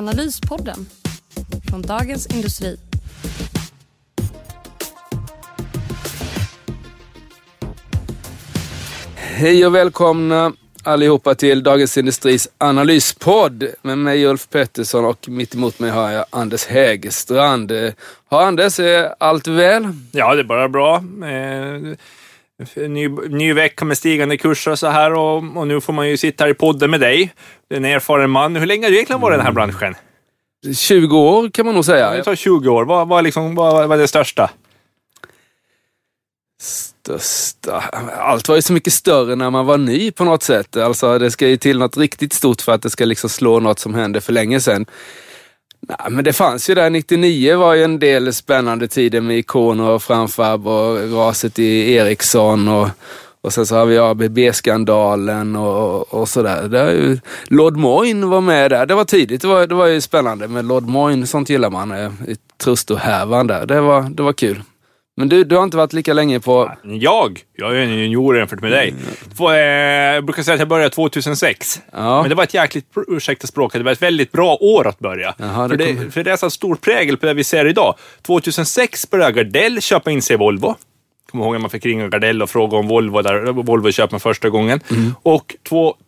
Analyspodden från Dagens Industri. Hej och välkomna allihopa till Dagens Industris analyspodd med mig Ulf Pettersson och mitt emot mig har jag Anders Hägerstrand. Har Anders, är allt väl? Ja, det är bara bra. Eh, ny, ny vecka med stigande kurser och så här och, och, nu får man ju sitta här i podden med dig. En erfaren man. Hur länge har du egentligen varit i den här branschen? 20 år kan man nog säga. Det tar 20 år. Vad, vad, liksom, vad, vad är det största? Största? Allt var ju så mycket större när man var ny på något sätt. Alltså det ska ju till något riktigt stort för att det ska liksom slå något som hände för länge sedan. Nej, men det fanns ju där, 99 var ju en del spännande tider med Ikoner och Framfab och raset i Ericsson och, och sen så har vi ABB-skandalen och, och sådär. Där, Lord Moyne var med där. Det var tidigt. Det var, det var ju spännande med Lord Moyne. Sånt gillar man. Eh, Trusto-härvan där. Det var, det var kul. Men du, du har inte varit lika länge på... Jag? Jag är en junior jämfört med dig. Mm. Jag brukar säga att jag började 2006. Ja. Men det var ett jäkligt, ursäkta språket, det var ett väldigt bra år att börja. Jaha, det för, det, kommer... för det är så stor prägel på det vi ser idag. 2006 började Gardell köpa in sig i Volvo kommer ihåg när man fick ringa Gardell och fråga om Volvo, där Volvo köpte man första gången. Mm. Och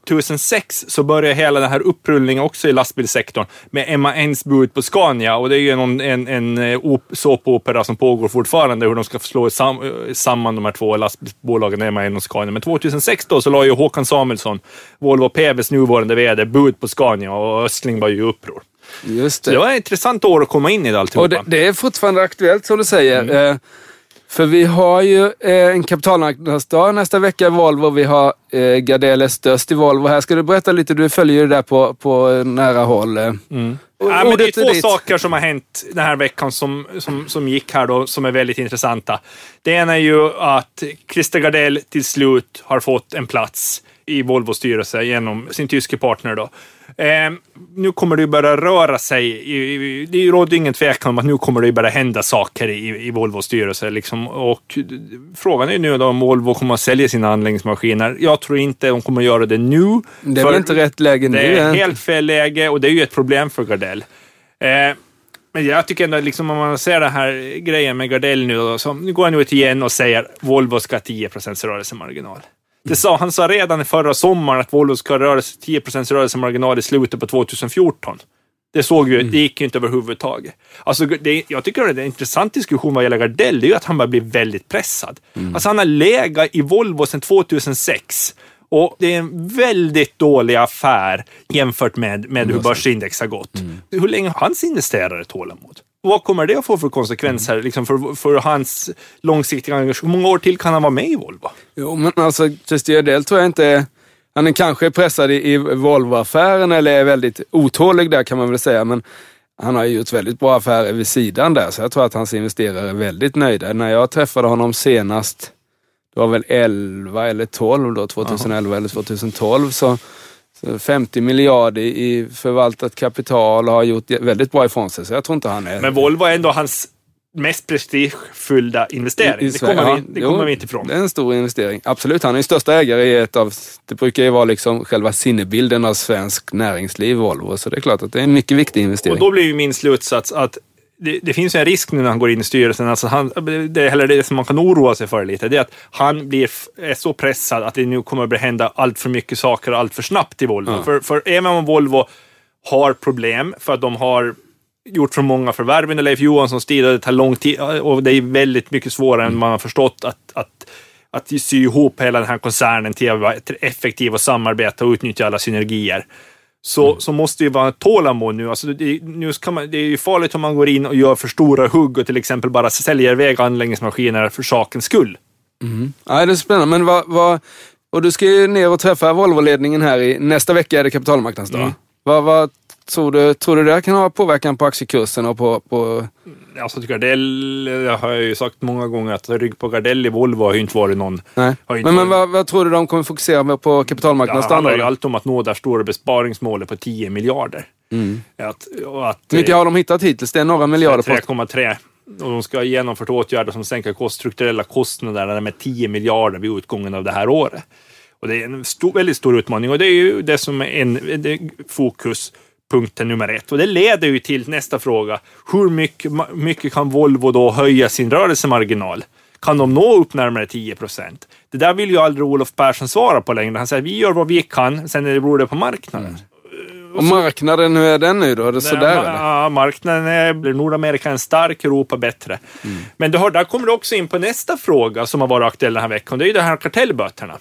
2006 så började hela den här upprullningen också i lastbilssektorn med Emma Ens bud på Scania och det är ju någon, en, en eh, såpopera som pågår fortfarande hur de ska slå sam, eh, samman de här två lastbilsbolagen, Emma En och Scania. Men 2006 då så la ju Håkan Samuelsson, Volvo PVs nuvarande VD, bud på Scania och Östling var ju i uppror. Just det. Så det var ett intressant år att komma in i det alltihopa. Och det, det är fortfarande aktuellt som du säger. Mm. Eh, för vi har ju eh, en kapitalmarknadsdag nästa vecka i Volvo. Vi har eh, Gardell störst i Volvo. Här ska du berätta lite, du följer ju det där på, på nära håll. Eh. Mm. Ja, men det är två saker som har hänt den här veckan som, som, som gick här då, som är väldigt intressanta. Det ena är ju att Christer Gardell till slut har fått en plats i Volvos styrelse genom sin tyske partner. Då. Eh, nu kommer det börja röra sig. I, det råder ingen tvekan om att nu kommer det börja hända saker i, i Volvos styrelse. Liksom. Och frågan är nu då om Volvo kommer att sälja sina anläggningsmaskiner. Jag tror inte de kommer att göra det nu. Det är väl inte rätt läge nu? Det är helt fel läge och det är ju ett problem för Gardell. Eh, men jag tycker ändå, liksom, om man ser den här grejen med Gardell nu, då, så, nu går han ut igen och säger Volvo ska ha 10% rörelsemarginal. Det sa, han sa redan förra sommaren att Volvo ska röra sig 10% rörelsemarginal i slutet på 2014. Det såg ju, mm. det gick ju inte överhuvudtaget. Alltså, det, jag tycker det är en intressant diskussion vad gäller Gardell, det är ju att han börjar bli väldigt pressad. Mm. Alltså han har legat i Volvo sedan 2006 och det är en väldigt dålig affär jämfört med, med hur börsindex har gått. Mm. Hur länge har hans investerare tålamod? Vad kommer det att få för konsekvenser mm. liksom för, för hans långsiktiga engagemang? Hur många år till kan han vara med i Volvo? Jo, men alltså Christer Gardell tror jag inte... Han är kanske pressad i, i Volvo-affären eller är väldigt otålig där kan man väl säga. Men han har gjort väldigt bra affärer vid sidan där, så jag tror att hans investerare är väldigt nöjda. När jag träffade honom senast, det var väl 11 eller 12 då, 2011 Aha. eller 2012, så 50 miljarder i förvaltat kapital och har gjort väldigt bra ifrån sig. Så jag tror inte han är... Men Volvo är ändå hans mest prestigefyllda investering. I, i det kommer, ja, vi, det kommer vi inte ifrån. Det är en stor investering. Absolut, han är största ägare i ett av, det brukar ju vara liksom själva sinnebilden av svensk näringsliv, Volvo. Så det är klart att det är en mycket viktig investering. Och då blir ju min slutsats att det, det, finns en risk nu när han går in i styrelsen, alltså han, det, eller det som man kan oroa sig för lite, det är att han blir är så pressad att det nu kommer att hända allt för mycket saker allt för snabbt i Volvo. Ja. För, för även om Volvo har problem för att de har gjort för många förvärv under Leif Johanssons tid och det tar lång tid och det är väldigt mycket svårare mm. än man har förstått att, att, att sy ihop hela den här koncernen till att vara effektiv och samarbeta och utnyttja alla synergier så, mm. så måste det ju vara tålamod nu. Alltså det, nu ska man, det är ju farligt om man går in och gör för stora hugg och till exempel bara säljer iväg anläggningsmaskiner för sakens skull. Mm. Ja, det är spännande. Men vad, vad, Och du ska ju ner och träffa Volvo-ledningen här i nästa vecka är det kapitalmarknadsdag. Mm. Vad, vad tror, du, tror du det kan ha påverkan på aktiekursen och på... på... Alltså Gardell, jag har ju sagt många gånger att rygg på Gardell i Volvo har ju inte varit någon... Nej. Men, men vad, vad, tror du de kommer fokusera på kapitalmarknadsdagen? Det handlar ju alltid om att nå det stora besparingsmålet på 10 miljarder. Mm. Att, att, Hur mycket har de hittat hittills? Det är några miljarder. 3,3. Och de ska ha genomfört åtgärder som sänker kost, strukturella kostnader med 10 miljarder vid utgången av det här året. Och det är en stor, väldigt stor utmaning och det är ju det som är en det är fokuspunkten nummer ett. Och det leder ju till nästa fråga. Hur mycket, mycket kan Volvo då höja sin rörelsemarginal? Kan de nå upp närmare 10 procent? Det där vill ju aldrig Olof Persson svara på längre. Han säger vi gör vad vi kan, sen beror det på marknaden. Mm. Och marknaden, hur är den nu då? Är det sådär? Ja, marknaden är Nordamerika är en stark, Europa bättre. Mm. Men du har, där kommer du också in på nästa fråga som har varit aktuell den här veckan. Det är ju de här kartellböterna.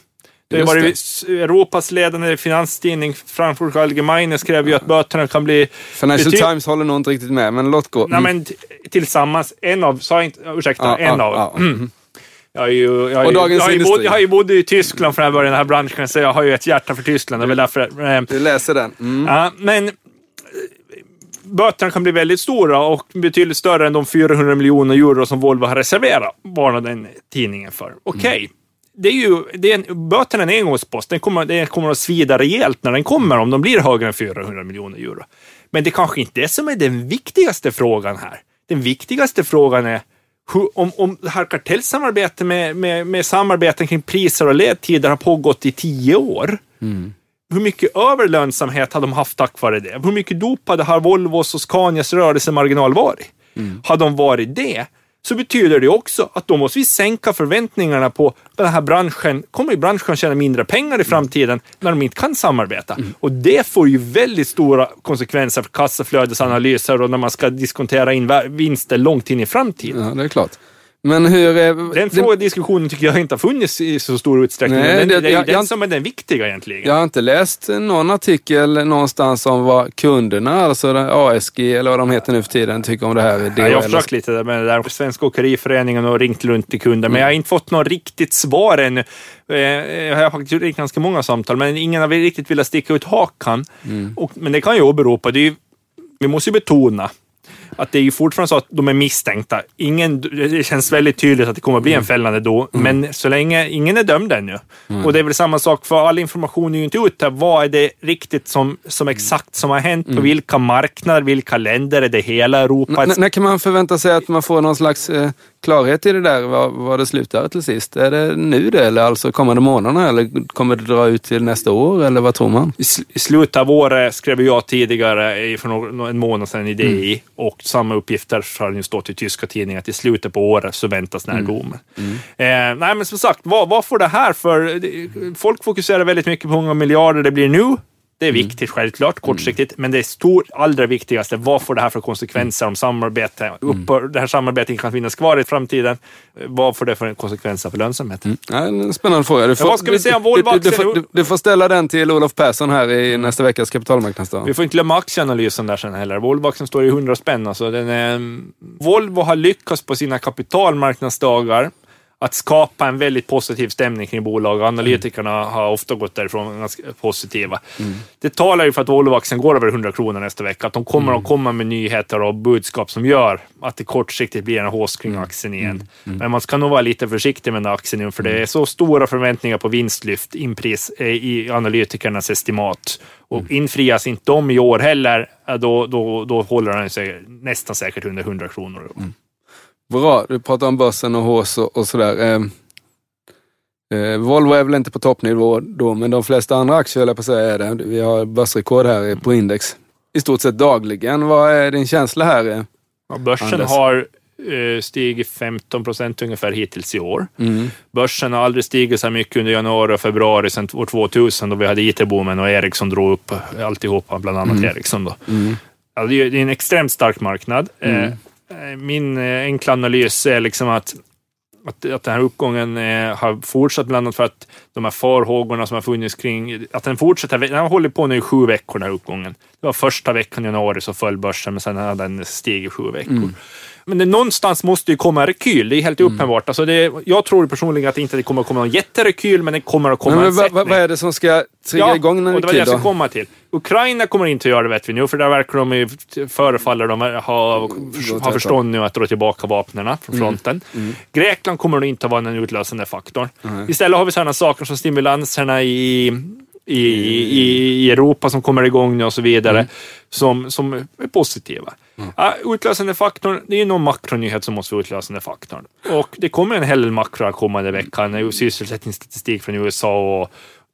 Det har varit Europas ledande finanstidning Frankfurt Allgemeine skrev ju att böterna kan bli... Financial Times håller nog inte riktigt med, men låt gå. Mm. Nej, men tillsammans, en av, sa inte, ursäkta, ja, en ja, av. Ja. Mm. Jag, är ju, jag, dagens jag, har ju bod, jag har ju bodde i Tyskland från början den här branschen, så jag har ju ett hjärta för Tyskland. Det är väl därför... Eh, du läser den. Mm. Ja, men eh, böterna kan bli väldigt stora och betydligt större än de 400 miljoner euro som Volvo har reserverat, varnade den tidningen för. Okej. Okay. Mm det är ju, det är en, böterna är en engångspost. Den kommer, den kommer att svida rejält när den kommer, om de blir högre än 400 miljoner euro. Men det kanske inte är som är den viktigaste frågan här. Den viktigaste frågan är hur, om, om det här kartellsamarbetet med, med, med samarbeten kring priser och ledtider har pågått i tio år. Mm. Hur mycket överlönsamhet har de haft tack vare det? Hur mycket dopade har Volvos och Scanias rörelsemarginal varit? Mm. Har de varit det, så betyder det också att då måste vi sänka förväntningarna på den här branschen. Kommer branschen tjäna mindre pengar i framtiden när de inte kan samarbeta? Mm. Och det får ju väldigt stora konsekvenser för kassaflödesanalyser och när man ska diskontera in vinster långt in i framtiden. Ja, det är klart. Men hur... Är, den frågan, diskussionen tycker jag inte har funnits i så stor utsträckning. Nej, den, det, det är jag, den jag, som är den viktiga egentligen. Jag har inte läst någon artikel någonstans om vad kunderna, alltså ASG eller vad de heter nu för tiden, tycker om det här. Ja, jag har försökt lite med det där Svenska Åkeriföreningen och ringt runt till kunder, mm. men jag har inte fått något riktigt svar ännu. Eh, jag har faktiskt ringt ganska många samtal, men ingen har riktigt velat sticka ut hakan. Mm. Och, men det kan ju åberopa, det ju, vi måste ju betona att det är ju fortfarande så att de är misstänkta. Ingen, det känns väldigt tydligt att det kommer att bli en mm. fällande dom, mm. men så länge ingen är dömd ännu. Mm. Och det är väl samma sak, för all information är ju inte ute. Vad är det riktigt som, som exakt som har hänt? På mm. vilka marknader, vilka länder? Är det hela Europa? N när kan man förvänta sig att man får någon slags eh, klarhet i det där, vad, vad det slutar till sist? Är det nu det, eller alltså kommande månaderna, eller kommer det dra ut till nästa år, eller vad tror man? I, sl i slutet av året skrev jag tidigare, för en månad sedan, i DI, mm. och samma uppgifter har ju stått i tyska tidningar, att i slutet på året så väntas den här mm. domen. Mm. Eh, nej, men som sagt, vad, vad får det här för... Folk fokuserar väldigt mycket på hur många miljarder det blir nu. Det är mm. viktigt, mm. självklart, kortsiktigt, men det är stor, allra viktigaste, vad får det här för konsekvenser om samarbete, mm. upphör, det här samarbetet kan finnas kvar i framtiden, vad får det för konsekvenser för lönsamheten? Mm. Ja, en spännande fråga. Du får, ja, vad ska vi säga om Volvo du, du, du, du, får ställa den till Olof Persson här i nästa veckas kapitalmarknadsdag. Vi får inte glömma aktieanalysen där sen heller. Volvo-aktien står i 100 spänn. Alltså den är, Volvo har lyckats på sina kapitalmarknadsdagar att skapa en väldigt positiv stämning kring bolag. Analytikerna mm. har ofta gått därifrån ganska positiva. Mm. Det talar ju för att Volvoaktien går över 100 kronor nästa vecka. Att de kommer mm. att komma med nyheter och budskap som gör att det kortsiktigt blir en hås kring mm. aktien igen. Mm. Mm. Men man ska nog vara lite försiktig med den aktien för det är så stora förväntningar på vinstlyft inpris, eh, i analytikernas estimat. Och infrias inte de i år heller, då, då, då håller den sig nästan säkert under 100 kronor. Bra, du pratar om börsen och hås och, och sådär. Eh, eh, Volvo är väl inte på toppnivå då, men de flesta andra aktier, jag på säga, är det. Vi har börsrekord här på index i stort sett dagligen. Vad är din känsla här? Eh, ja, börsen Anders? har eh, stigit 15 procent ungefär hittills i år. Mm. Börsen har aldrig stigit så här mycket under januari och februari sedan år 2000 då vi hade IT-boomen och Ericsson drog upp alltihopa, bland annat mm. Ericsson. Då. Mm. Alltså, det är en extremt stark marknad. Mm. Eh, min eh, enkla analys är liksom att, att, att den här uppgången eh, har fortsatt bland annat för att de här farhågorna som har funnits kring, att den fortsätter, den har hållit på nu i sju veckor den här uppgången. Det var första veckan i januari så föll börsen, men sen hade den stigit i sju veckor. Men det, någonstans måste ju komma rekyl, det är helt mm. uppenbart. Alltså det, jag tror personligen att det inte kommer att komma någon jätterekyl, men det kommer att komma men, en men, vad, vad är det som ska trigga ja, igång en rekyl? Det var det jag ska komma till. Ukraina kommer inte att göra det vet vi nu, för där verkar de ju, förefaller de ha, ha förstånd nu att dra tillbaka vapnen från mm. fronten. Mm. Mm. Grekland kommer nog inte att vara den utlösande faktorn. Mm. Istället har vi sådana saker som stimulanserna i i, i, i Europa som kommer igång nu och så vidare, mm. som, som är positiva. Mm. Ja, utlösande faktorn, det är någon makronyhet som måste vara utlösande faktorn. Och det kommer en hel del makro kommande veckan, sysselsättningsstatistik från USA och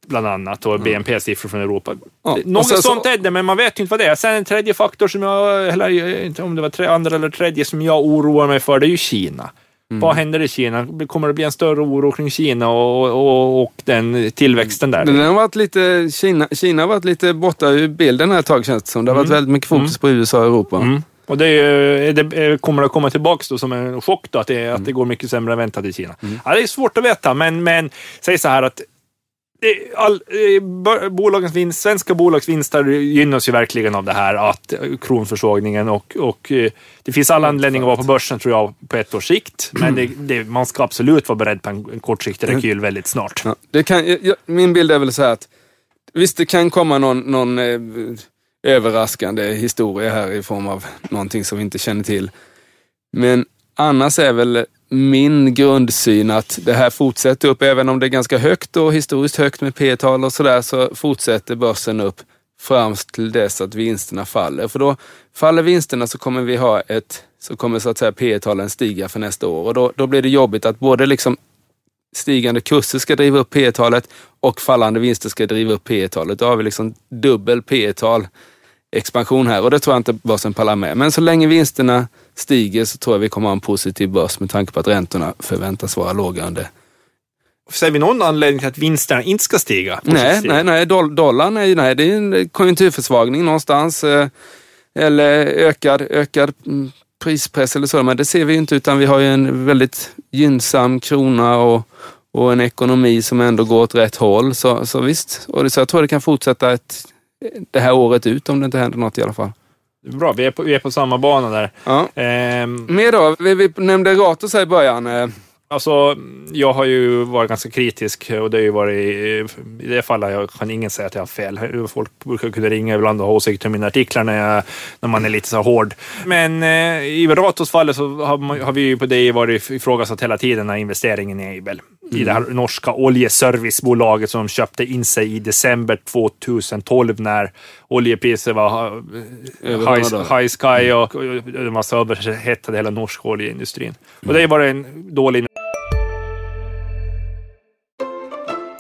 bland annat och BNP-siffror från Europa. Ja. Något sånt så... är det, men man vet inte vad det är. Sen en tredje faktor som jag, eller inte om det var tre, andra eller tredje, som jag oroar mig för, det är ju Kina. Mm. Vad händer i Kina? Kommer det bli en större oro kring Kina och, och, och den tillväxten där? Den har varit lite, Kina, Kina har varit lite borta ur bilden här ett tag känns det som. Det har varit mm. väldigt mycket fokus mm. på USA och Europa. Mm. Och det, det, kommer att komma tillbaka då som en chock då, att det, att det går mycket sämre än väntat i Kina. Mm. Ja, det är svårt att veta, men, men säg så här att all, bolagens vinst, svenska bolags vinster gynnas ju verkligen av det här att kronförsvagningen och, och eh, det finns alla anledningar att vara på börsen tror jag på ett års sikt. Men det, det, man ska absolut vara beredd på en, en kortsiktig rekyl väldigt snart. Ja, det kan, jag, min bild är väl så här att visst det kan komma någon, någon eh, överraskande historia här i form av någonting som vi inte känner till. Men annars är väl min grundsyn att det här fortsätter upp, även om det är ganska högt och historiskt högt med P-tal och sådär, så fortsätter börsen upp fram till dess att vinsterna faller. För då faller vinsterna så kommer vi ha ett, så kommer så att säga P-talen stiga för nästa år och då, då blir det jobbigt att både liksom stigande kurser ska driva upp P-talet och fallande vinster ska driva upp P-talet. Då har vi liksom dubbel P-tal expansion här och det tror jag inte börsen pallar med. Men så länge vinsterna stiger så tror jag vi kommer ha en positiv börs med tanke på att räntorna förväntas vara låga under Ser vi någon anledning till att vinsterna inte ska stiga? Nej, nej, nej. dollarn är ju, nej, det är en konjunkturförsvagning någonstans. Eh, eller ökad, ökad mm, prispress eller så. Men det ser vi inte utan vi har ju en väldigt gynnsam krona och, och en ekonomi som ändå går åt rätt håll. Så, så visst, och så jag tror det kan fortsätta ett, det här året ut om det inte händer något i alla fall. Bra, vi är på, vi är på samma bana där. Ja. Ehm. Mer då? Vi, vi nämnde Ratos här i början. Eh, Alltså, jag har ju varit ganska kritisk och det har ju varit, i det fallet jag kan ingen säga att jag har fel. Folk brukar kunna ringa ibland och ha åsikter om mina artiklar när, jag, när man är lite så hård. Men eh, i Ratos fallet så har, har vi ju på det varit ifrågasatt hela tiden den här investeringen i Aibel. Mm. I det här mm. norska oljeservicebolaget som köpte in sig i december 2012 när oljepriset var high, high sky och, och, och man överhettade hela norska oljeindustrin. Mm. Och det var en dålig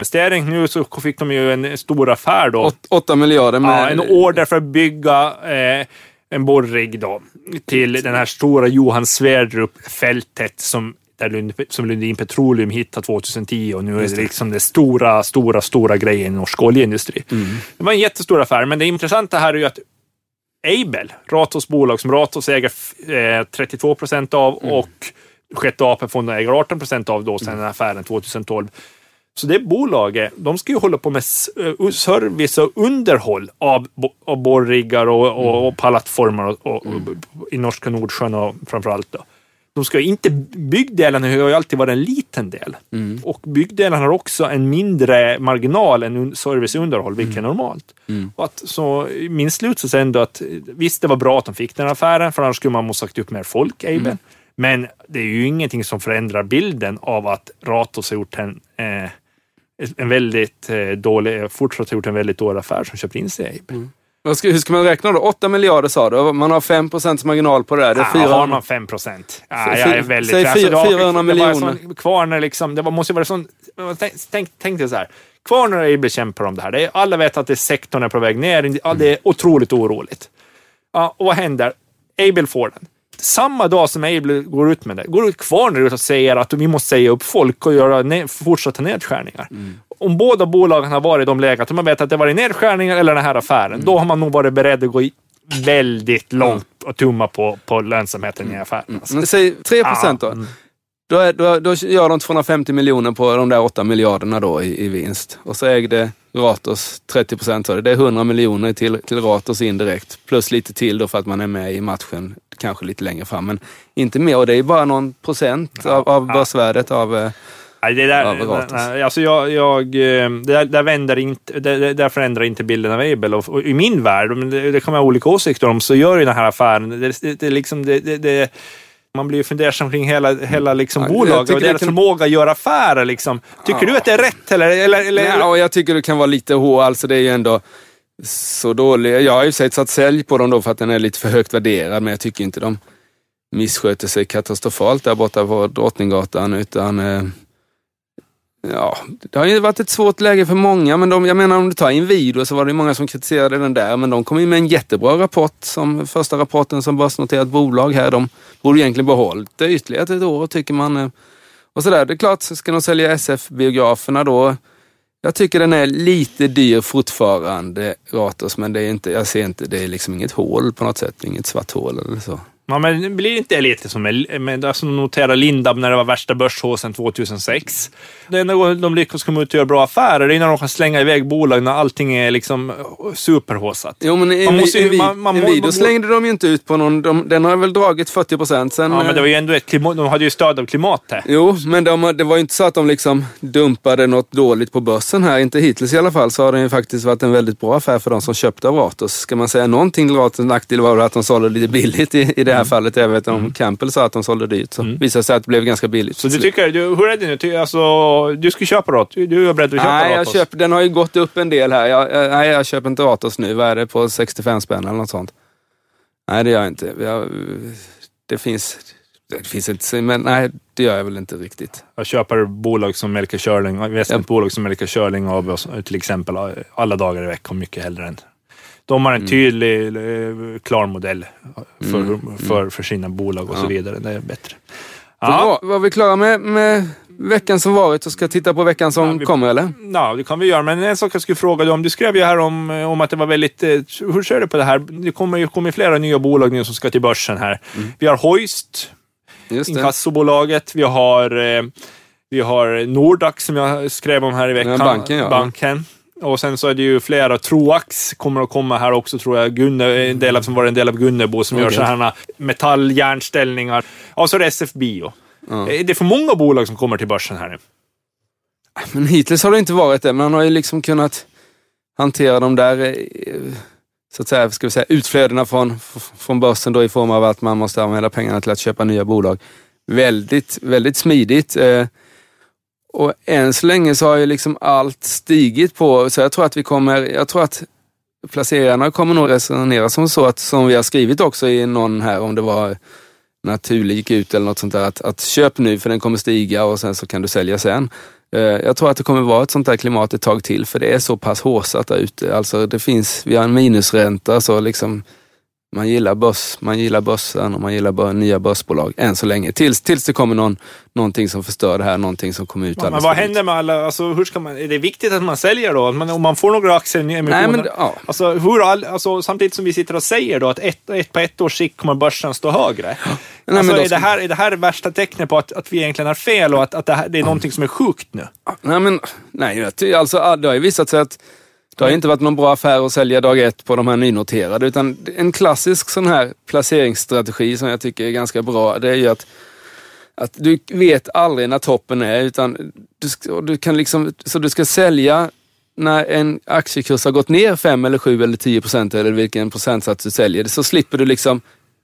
investering. Nu så fick de ju en stor affär då. 8 miljarder. Med... Ja, en order för att bygga eh, en borrigg då till den här stora Johan Sverdrup-fältet som där Lund, som Lundin Petroleum hittade 2010 och nu är det liksom det stora, stora, stora grejen i norsk oljeindustri. Mm. Det var en jättestor affär, men det intressanta här är ju att Aibel, Ratos bolag som Ratos äger eh, 32 procent av mm. och Sjätte AP-fonden äger 18 procent av då sedan mm. affären 2012. Så det bolaget, de ska ju hålla på med eh, service och underhåll av, av borriggar och, och, och plattformar och, och, mm. i norska Nordsjön och framförallt. Då. De ska inte, byggdelen har ju alltid varit en liten del. Mm. Och byggdelen har också en mindre marginal än service och underhåll, vilket mm. är normalt. Mm. Och att, så min slutsats är ändå att visst, det var bra att de fick den affären, för annars skulle man ha sagt upp mer folk, Eiben. Mm. Men det är ju ingenting som förändrar bilden av att Ratos har gjort en eh, en väldigt eh, dålig, fortsatt gjort en väldigt dålig affär som köper in sig i Abe. Mm. Hur ska man räkna då? 8 miljarder sa du. Man har 5% marginal på det där. Det är 400... Ja, har man 5 procent? Ja, jag är väldigt... Säg 400, alltså, 400 miljoner. Kvarner liksom, det måste vara sån... Tänk, tänk, tänk dig så här. Kvarner är bekämpar om det här. Det är, alla vet att det sektorn är på väg ner. Det är otroligt oroligt. Ja, och vad händer? Able får den. Samma dag som Able går ut med det, går ut kvar ut och säger att vi måste säga upp folk och göra ne fortsatta nedskärningar. Mm. Om båda bolagen har varit i de lägen att man vet att det varit nedskärningar eller den här affären, mm. då har man nog varit beredd att gå väldigt långt och tumma på, på lönsamheten i affären. Mm. Alltså. Säg 3 procent då. Då, är, då, då gör de 250 miljoner på de där 8 miljarderna då i, i vinst. Och så ägde Ratos 30 procent av det. Det är 100 miljoner till, till Ratos indirekt. Plus lite till då för att man är med i matchen, kanske lite längre fram. Men inte mer. Och det är bara någon procent ja, av, av ja. börsvärdet av eh, Nej, det där, nej, alltså jag, jag, eh, det, där, där, vänder inte, det, där förändrar inte bilden av Abel. Och, och I min värld, det, det kan man ha olika åsikter om, så gör ju den här affären, det, det, det, liksom, det, man blir ju fundersam kring hela, hela liksom ja, bolaget och deras kan... förmåga att göra affärer. Liksom. Tycker ja. du att det är rätt? Eller, eller, eller, ja, jag tycker det kan vara lite hårt. Alltså det är ju ändå så dålig. Jag har ju sett satt sälj på dem då för att den är lite för högt värderad, men jag tycker inte de missköter sig katastrofalt där borta på Drottninggatan. Utan, eh, ja, det har ju varit ett svårt läge för många, men de, jag menar om du tar Inwido så var det många som kritiserade den där, men de kom in med en jättebra rapport, som första rapporten som börsnoterat bolag här. De borde egentligen behållit det ytterligare ett år, tycker man. Eh, och sådär, det är klart, ska de sälja SF-biograferna då? Jag tycker den är lite dyr fortfarande, Ratos, men det är inte, jag ser inte, det är liksom inget hål på något sätt, inget svart hål eller så. Ja, men blir inte lite som med, alltså notera Lindab när det var värsta börshåsen 2006. Det enda gången de lyckas komma ut och göra bra affärer, det är när de kan slänga iväg bolag när allting är liksom superhåsat. Jo, men i, man måste ju, man, man, i video slängde de ju inte ut på någon, de, den har väl dragit 40 procent sen. Ja, men det var ju ändå ett klimat, de hade ju stöd av klimatet. Jo, men de, det var ju inte så att de liksom dumpade något dåligt på börsen här. Inte hittills i alla fall så har det ju faktiskt varit en väldigt bra affär för de som köpte av Ratos. Ska man säga någonting till Ratos nackdel var det att de sålde lite billigt i, i det här här fallet. Jag vet om mm. Campbell sa att de sålde dyrt. Så mm. visade sig att det blev ganska billigt. Så du tycker, du, hur är det nu? Alltså, du ska köpa Ratos? Du är beredd att köpa nej, Ratos? Köper, den har ju gått upp en del här. Jag, jag, nej, jag köper inte Ratos nu. Vad är det? På 65 spänn eller något sånt? Nej, det gör jag inte. Jag, det finns... Det finns inte, men nej, det gör jag väl inte riktigt. Jag köper bolag som Melker Körling, investmentbolag som Melker Körling AB till exempel alla dagar i veckan mycket hellre än de har en mm. tydlig, mm. klar modell för, mm. för, för sina bolag och ja. så vidare. Det är bättre. Ja. Var, var vi klara med, med veckan som varit och ska titta på veckan som ja, vi, kommer eller? Ja, det kan vi göra. Men en sak jag skulle fråga dig om. Du skrev ju här om, om att det var väldigt... Eh, hur ser du på det här? Det kommer ju kommer flera nya bolag nu som ska till börsen här. Mm. Vi har Hoist, inkassobolaget. Vi har, eh, vi har Nordax som jag skrev om här i veckan. Ja, banken, ja. banken. Och sen så är det ju flera. Troax kommer att komma här också tror jag. Gunne, en del av, som var en del av Gunnebo som okay. gör sådana här metalljärnställningar. Och så är det SF Bio. Ja. Är det för många bolag som kommer till börsen här nu? Men hittills har det inte varit det. Man har ju liksom kunnat hantera de där eh, så att säga, ska vi säga, utflödena från, från börsen då i form av att man måste använda pengarna till att köpa nya bolag. Väldigt, väldigt smidigt. Och än så länge så har ju liksom allt stigit på, så jag tror att vi kommer, jag tror att placerarna kommer nog resonera som så att, som vi har skrivit också i någon här, om det var Naturlig gick ut eller något sånt där, att, att köp nu för den kommer stiga och sen så kan du sälja sen. Eh, jag tror att det kommer vara ett sånt där klimat ett tag till för det är så pass håsat där ute. Alltså det finns, vi har en minusränta så liksom man gillar, börs, man gillar börsen och man gillar bör, nya börsbolag än så länge. Tills, tills det kommer någon, någonting som förstör det här, någonting som kommer ut Men, men vad händer med alla, alltså, hur ska man, är det viktigt att man säljer då? Men om man får några aktier i? Nej, men, ja. alltså, hur, alltså, samtidigt som vi sitter och säger då att ett, ett, på ett års sikt kommer börsen stå högre. Ja. Nej, alltså, är, det här, är det här värsta tecknet på att, att vi egentligen har fel och att, att det, här, det är någonting som är sjukt nu? Nej, men, nej alltså, det har ju visat sig att det har inte varit någon bra affär att sälja dag ett på de här nynoterade, utan en klassisk sån här placeringsstrategi som jag tycker är ganska bra, det är ju att, att du vet aldrig när toppen är, utan du, du kan liksom, så du ska sälja när en aktiekurs har gått ner 5 eller 7 eller 10 procent eller vilken procentsats du säljer, så slipper du liksom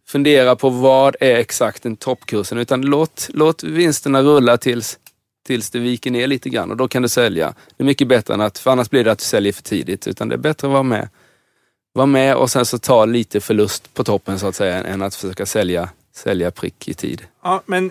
fundera på vad är exakt den toppkursen, utan låt, låt vinsterna rulla tills tills det viker ner lite grann och då kan du sälja. Det är mycket bättre än att, för annars blir det att du säljer för tidigt, utan det är bättre att vara med. Var med och sen så ta lite förlust på toppen så att säga, än att försöka sälja, sälja prick i tid. Ja, men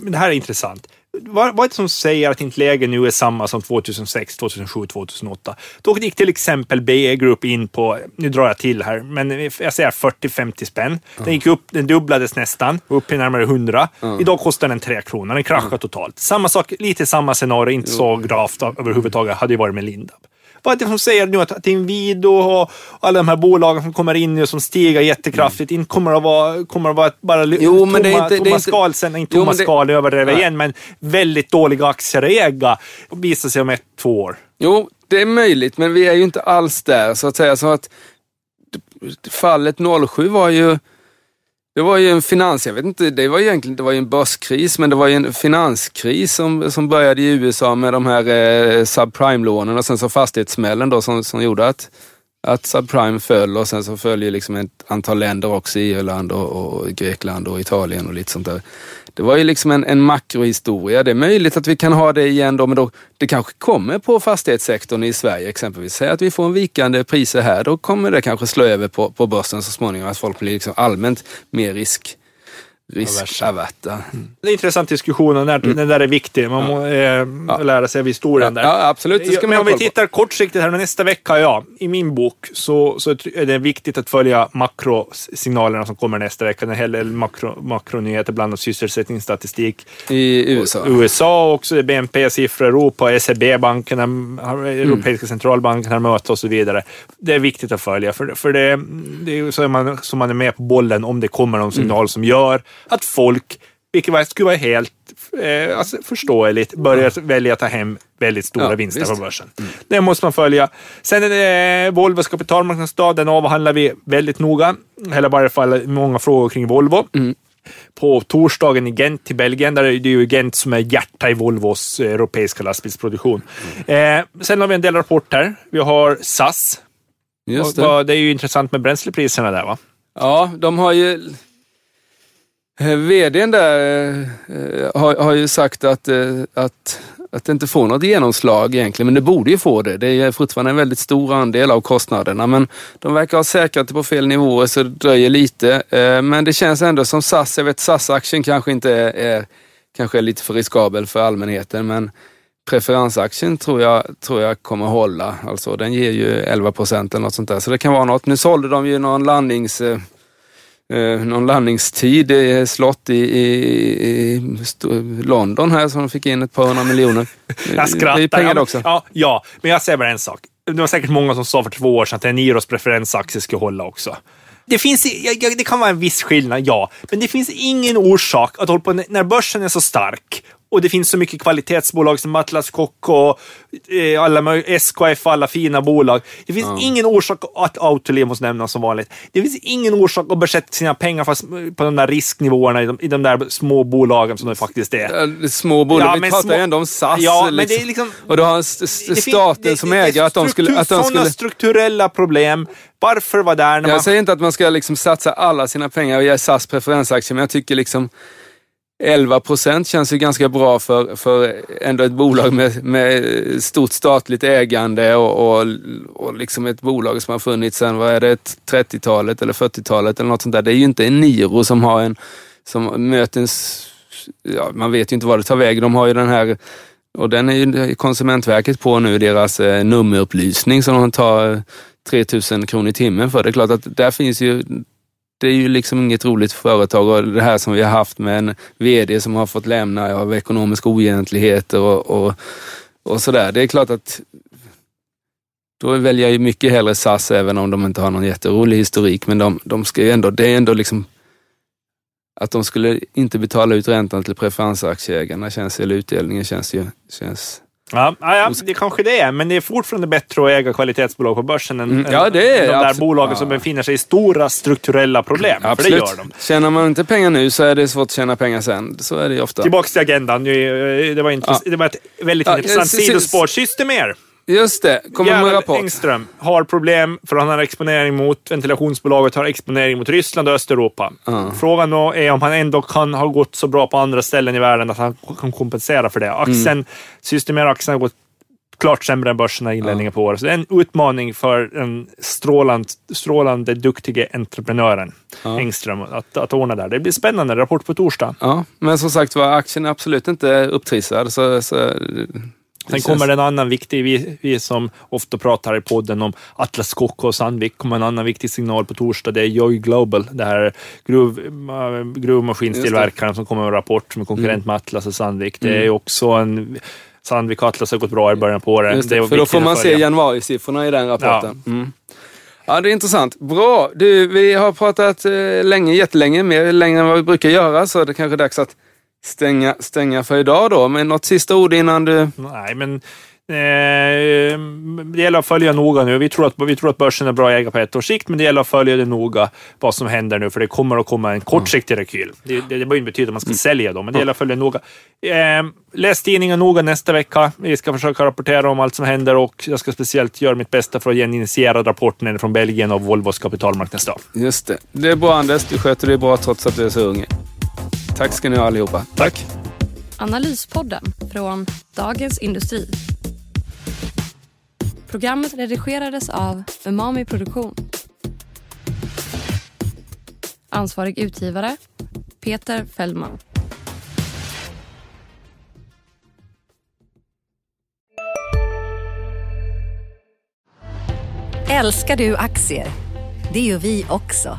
det här är intressant vad, vad är det som säger att inte läget nu är samma som 2006, 2007, 2008? Då gick till exempel BE Group in på, nu drar jag till här, men jag säger 40-50 spänn. Den gick upp, den dubblades nästan, upp till närmare 100. Mm. Idag kostar den 3 kronor, den kraschade mm. totalt. Samma sak, lite samma scenario, inte så gravt överhuvudtaget, hade ju varit med Lindab. Vad är det som säger nu att Inwido och alla de här bolagen som kommer in nu som stiger jättekraftigt mm. inte kommer att vara, kommer att vara bara jo, tomma, men det är inte, tomma det är skal, sen inte tomma jo, skal överdrivet igen, men väldigt dåliga aktier att äga och visa sig om ett, två år. Jo, det är möjligt, men vi är ju inte alls där så att säga. Så att fallet 07 var ju det var ju en finans, jag vet inte, det var egentligen det var ju en börskris, men det var ju en finanskris som, som började i USA med de här eh, subprime-lånen och sen så fastighetssmällen då som, som gjorde att, att subprime föll och sen så föll ju liksom ett antal länder också, Irland och, och Grekland och Italien och lite sånt där. Det var ju liksom en, en makrohistoria. Det är möjligt att vi kan ha det igen då, men då, det kanske kommer på fastighetssektorn i Sverige exempelvis. Säg att vi får en vikande priser här, då kommer det kanske slå över på, på börsen så småningom, att folk blir liksom allmänt mer risk riskaverta. Mm. Det är en intressant diskussion och den, mm. den där är viktig. Man må eh, ja. lära sig av historien ja, där. Ja, absolut. Det ska Men om vi tittar kortsiktigt här, nästa vecka, ja, i min bok så, så är det viktigt att följa makrosignalerna som kommer nästa vecka. En hel del makro, makronyheter, bland annat sysselsättningsstatistik. I USA? USA också, BNP-siffror, Europa, ECB-bankerna, Europeiska mm. centralbanken har möte och så vidare. Det är viktigt att följa, för, för det, det är så man, så man är med på bollen om det kommer någon signal mm. som gör att folk, vilket skulle vara helt eh, alltså förståeligt, börjar mm. välja att ta hem väldigt stora ja, vinster visst. på börsen. Mm. Det måste man följa. Sen eh, Volvos kapitalmarknadsdag. Den avhandlar vi väldigt noga. Eller i varje fall många frågor kring Volvo. Mm. På torsdagen i Gent i Belgien, där är det ju Gent som är hjärta i Volvos europeiska lastbilsproduktion. Mm. Eh, sen har vi en del rapporter. Vi har SAS. Just det. det är ju intressant med bränslepriserna där va? Ja, de har ju Eh, Eh, VDn där eh, har, har ju sagt att, eh, att, att det inte får något genomslag egentligen, men det borde ju få det. Det är fortfarande en väldigt stor andel av kostnaderna, men de verkar ha säkrat det på fel nivåer så det dröjer lite. Men det känns ändå som SAS, jag vet SAS-aktien kanske inte är, är, kanske är lite för riskabel för allmänheten, men preferensaktien tror jag, tror jag kommer hålla. Alltså den ger ju 11 procent eller något sånt där, så det kan vara något. Nu sålde de ju någon landnings någon landningstid i slott i, i, i London här som de fick in ett par hundra miljoner. jag skrattar. Det är pengar också. Ja, ja, men jag säger bara en sak. Det var säkert många som sa för två år sedan att en Niros preferensaktie skulle hålla också. Det, finns, det kan vara en viss skillnad, ja. Men det finns ingen orsak att hålla på när börsen är så stark och det finns så mycket kvalitetsbolag som Atlas Copco, eh, alla SKF, alla fina bolag. Det finns ja. ingen orsak att Autoliv måste nämnas som vanligt. Det finns ingen orsak att börja sina pengar fast på de där risknivåerna i de, i de där små bolagen som det faktiskt är. små bolag, ja, vi pratar ju ändå om SAS. Ja, liksom. men det är liksom, och du har staten det, som ägare. Att de skulle, att de skulle... strukturella problem. Varför vara där? När jag man... säger inte att man ska liksom satsa alla sina pengar och ge SAS preferensaktier, men jag tycker liksom 11 procent känns ju ganska bra för, för ändå ett bolag med, med stort statligt ägande och, och, och liksom ett bolag som har funnits sedan, vad är det, 30-talet eller 40-talet eller något sånt där. Det är ju inte en Niro som har en, som möter en, ja, man vet ju inte vad det tar vägen. De har ju den här, och den är ju Konsumentverket på nu, deras eh, nummerupplysning som de tar eh, 3000 kronor i timmen för. Det är klart att där finns ju det är ju liksom inget roligt företag och det här som vi har haft med en VD som har fått lämna av ekonomiska oegentligheter och, och, och sådär. Det är klart att då väljer jag ju mycket hellre SAS även om de inte har någon jätterolig historik. Men de, de ska ju ändå, det är ändå liksom att de skulle inte betala ut räntan till preferensaktieägarna känns, eller utdelningen känns ju, känns Ja, ja, det kanske det är, men det är fortfarande bättre att äga kvalitetsbolag på börsen än, mm, ja, det är, de där bolagen ja. som befinner sig i stora strukturella problem. Ja, för det gör de. Tjänar man inte pengar nu så är det svårt att tjäna pengar sen. Så är det ofta. Tillbaka till agendan. Det var, ja. det var ett väldigt intressant sidospår. Systemer. Just det, kommer med rapport. Engström har problem för han har exponering mot ventilationsbolaget, har exponering mot Ryssland och Östeuropa. Uh. Frågan då är om han ändå kan ha gått så bra på andra ställen i världen att han kan kompensera för det. Aktien, mm. Systemera-aktien har gått klart sämre än börserna i inledningen på året. Så det är en utmaning för den strålande, strålande duktiga entreprenören ja. Engström att, att ordna där. Det blir spännande. Rapport på torsdag. Ja, men som sagt var, aktien är absolut inte upptrissad. Så, så Sen kommer en annan viktig, vi, vi som ofta pratar i podden om Atlas Copco och Sandvik, kommer en annan viktig signal på torsdag. Det är Joy Global, det här gruv, gruvmaskinstillverkaren som kommer med en rapport som är konkurrent mm. med Atlas och Sandvik. Det är mm. också en Sandvik och Atlas har gått bra i början på året. Det, det för då får man se januarisiffrorna i den rapporten. Ja. Mm. Ja, det är intressant. Bra! Du, vi har pratat eh, länge, jättelänge, mer längre än vad vi brukar göra, så det kanske är dags att stänga, stänga för idag då. Men något sista ord innan du... Nej, men Eh, det gäller att följa noga nu. Vi tror, att, vi tror att börsen är bra äga på ett års sikt, men det gäller att följa det noga vad som händer nu, för det kommer att komma en kortsiktig rekyl. Det, det, det behöver inte betyda att man ska sälja dem, men det gäller att följa noga. Eh, läs tidningen noga nästa vecka. Vi ska försöka rapportera om allt som händer och jag ska speciellt göra mitt bästa för att ge en initierad rapport från Belgien av Volvos kapitalmarknadsdag. Just det. Det är bra Anders, du sköter det bra trots att du är så ung. Tack ska ni ha allihopa. Tack. Analyspodden från Dagens Industri. Programmet redigerades av Umami Produktion. Ansvarig utgivare Peter Fellman. Älskar du aktier? Det gör vi också.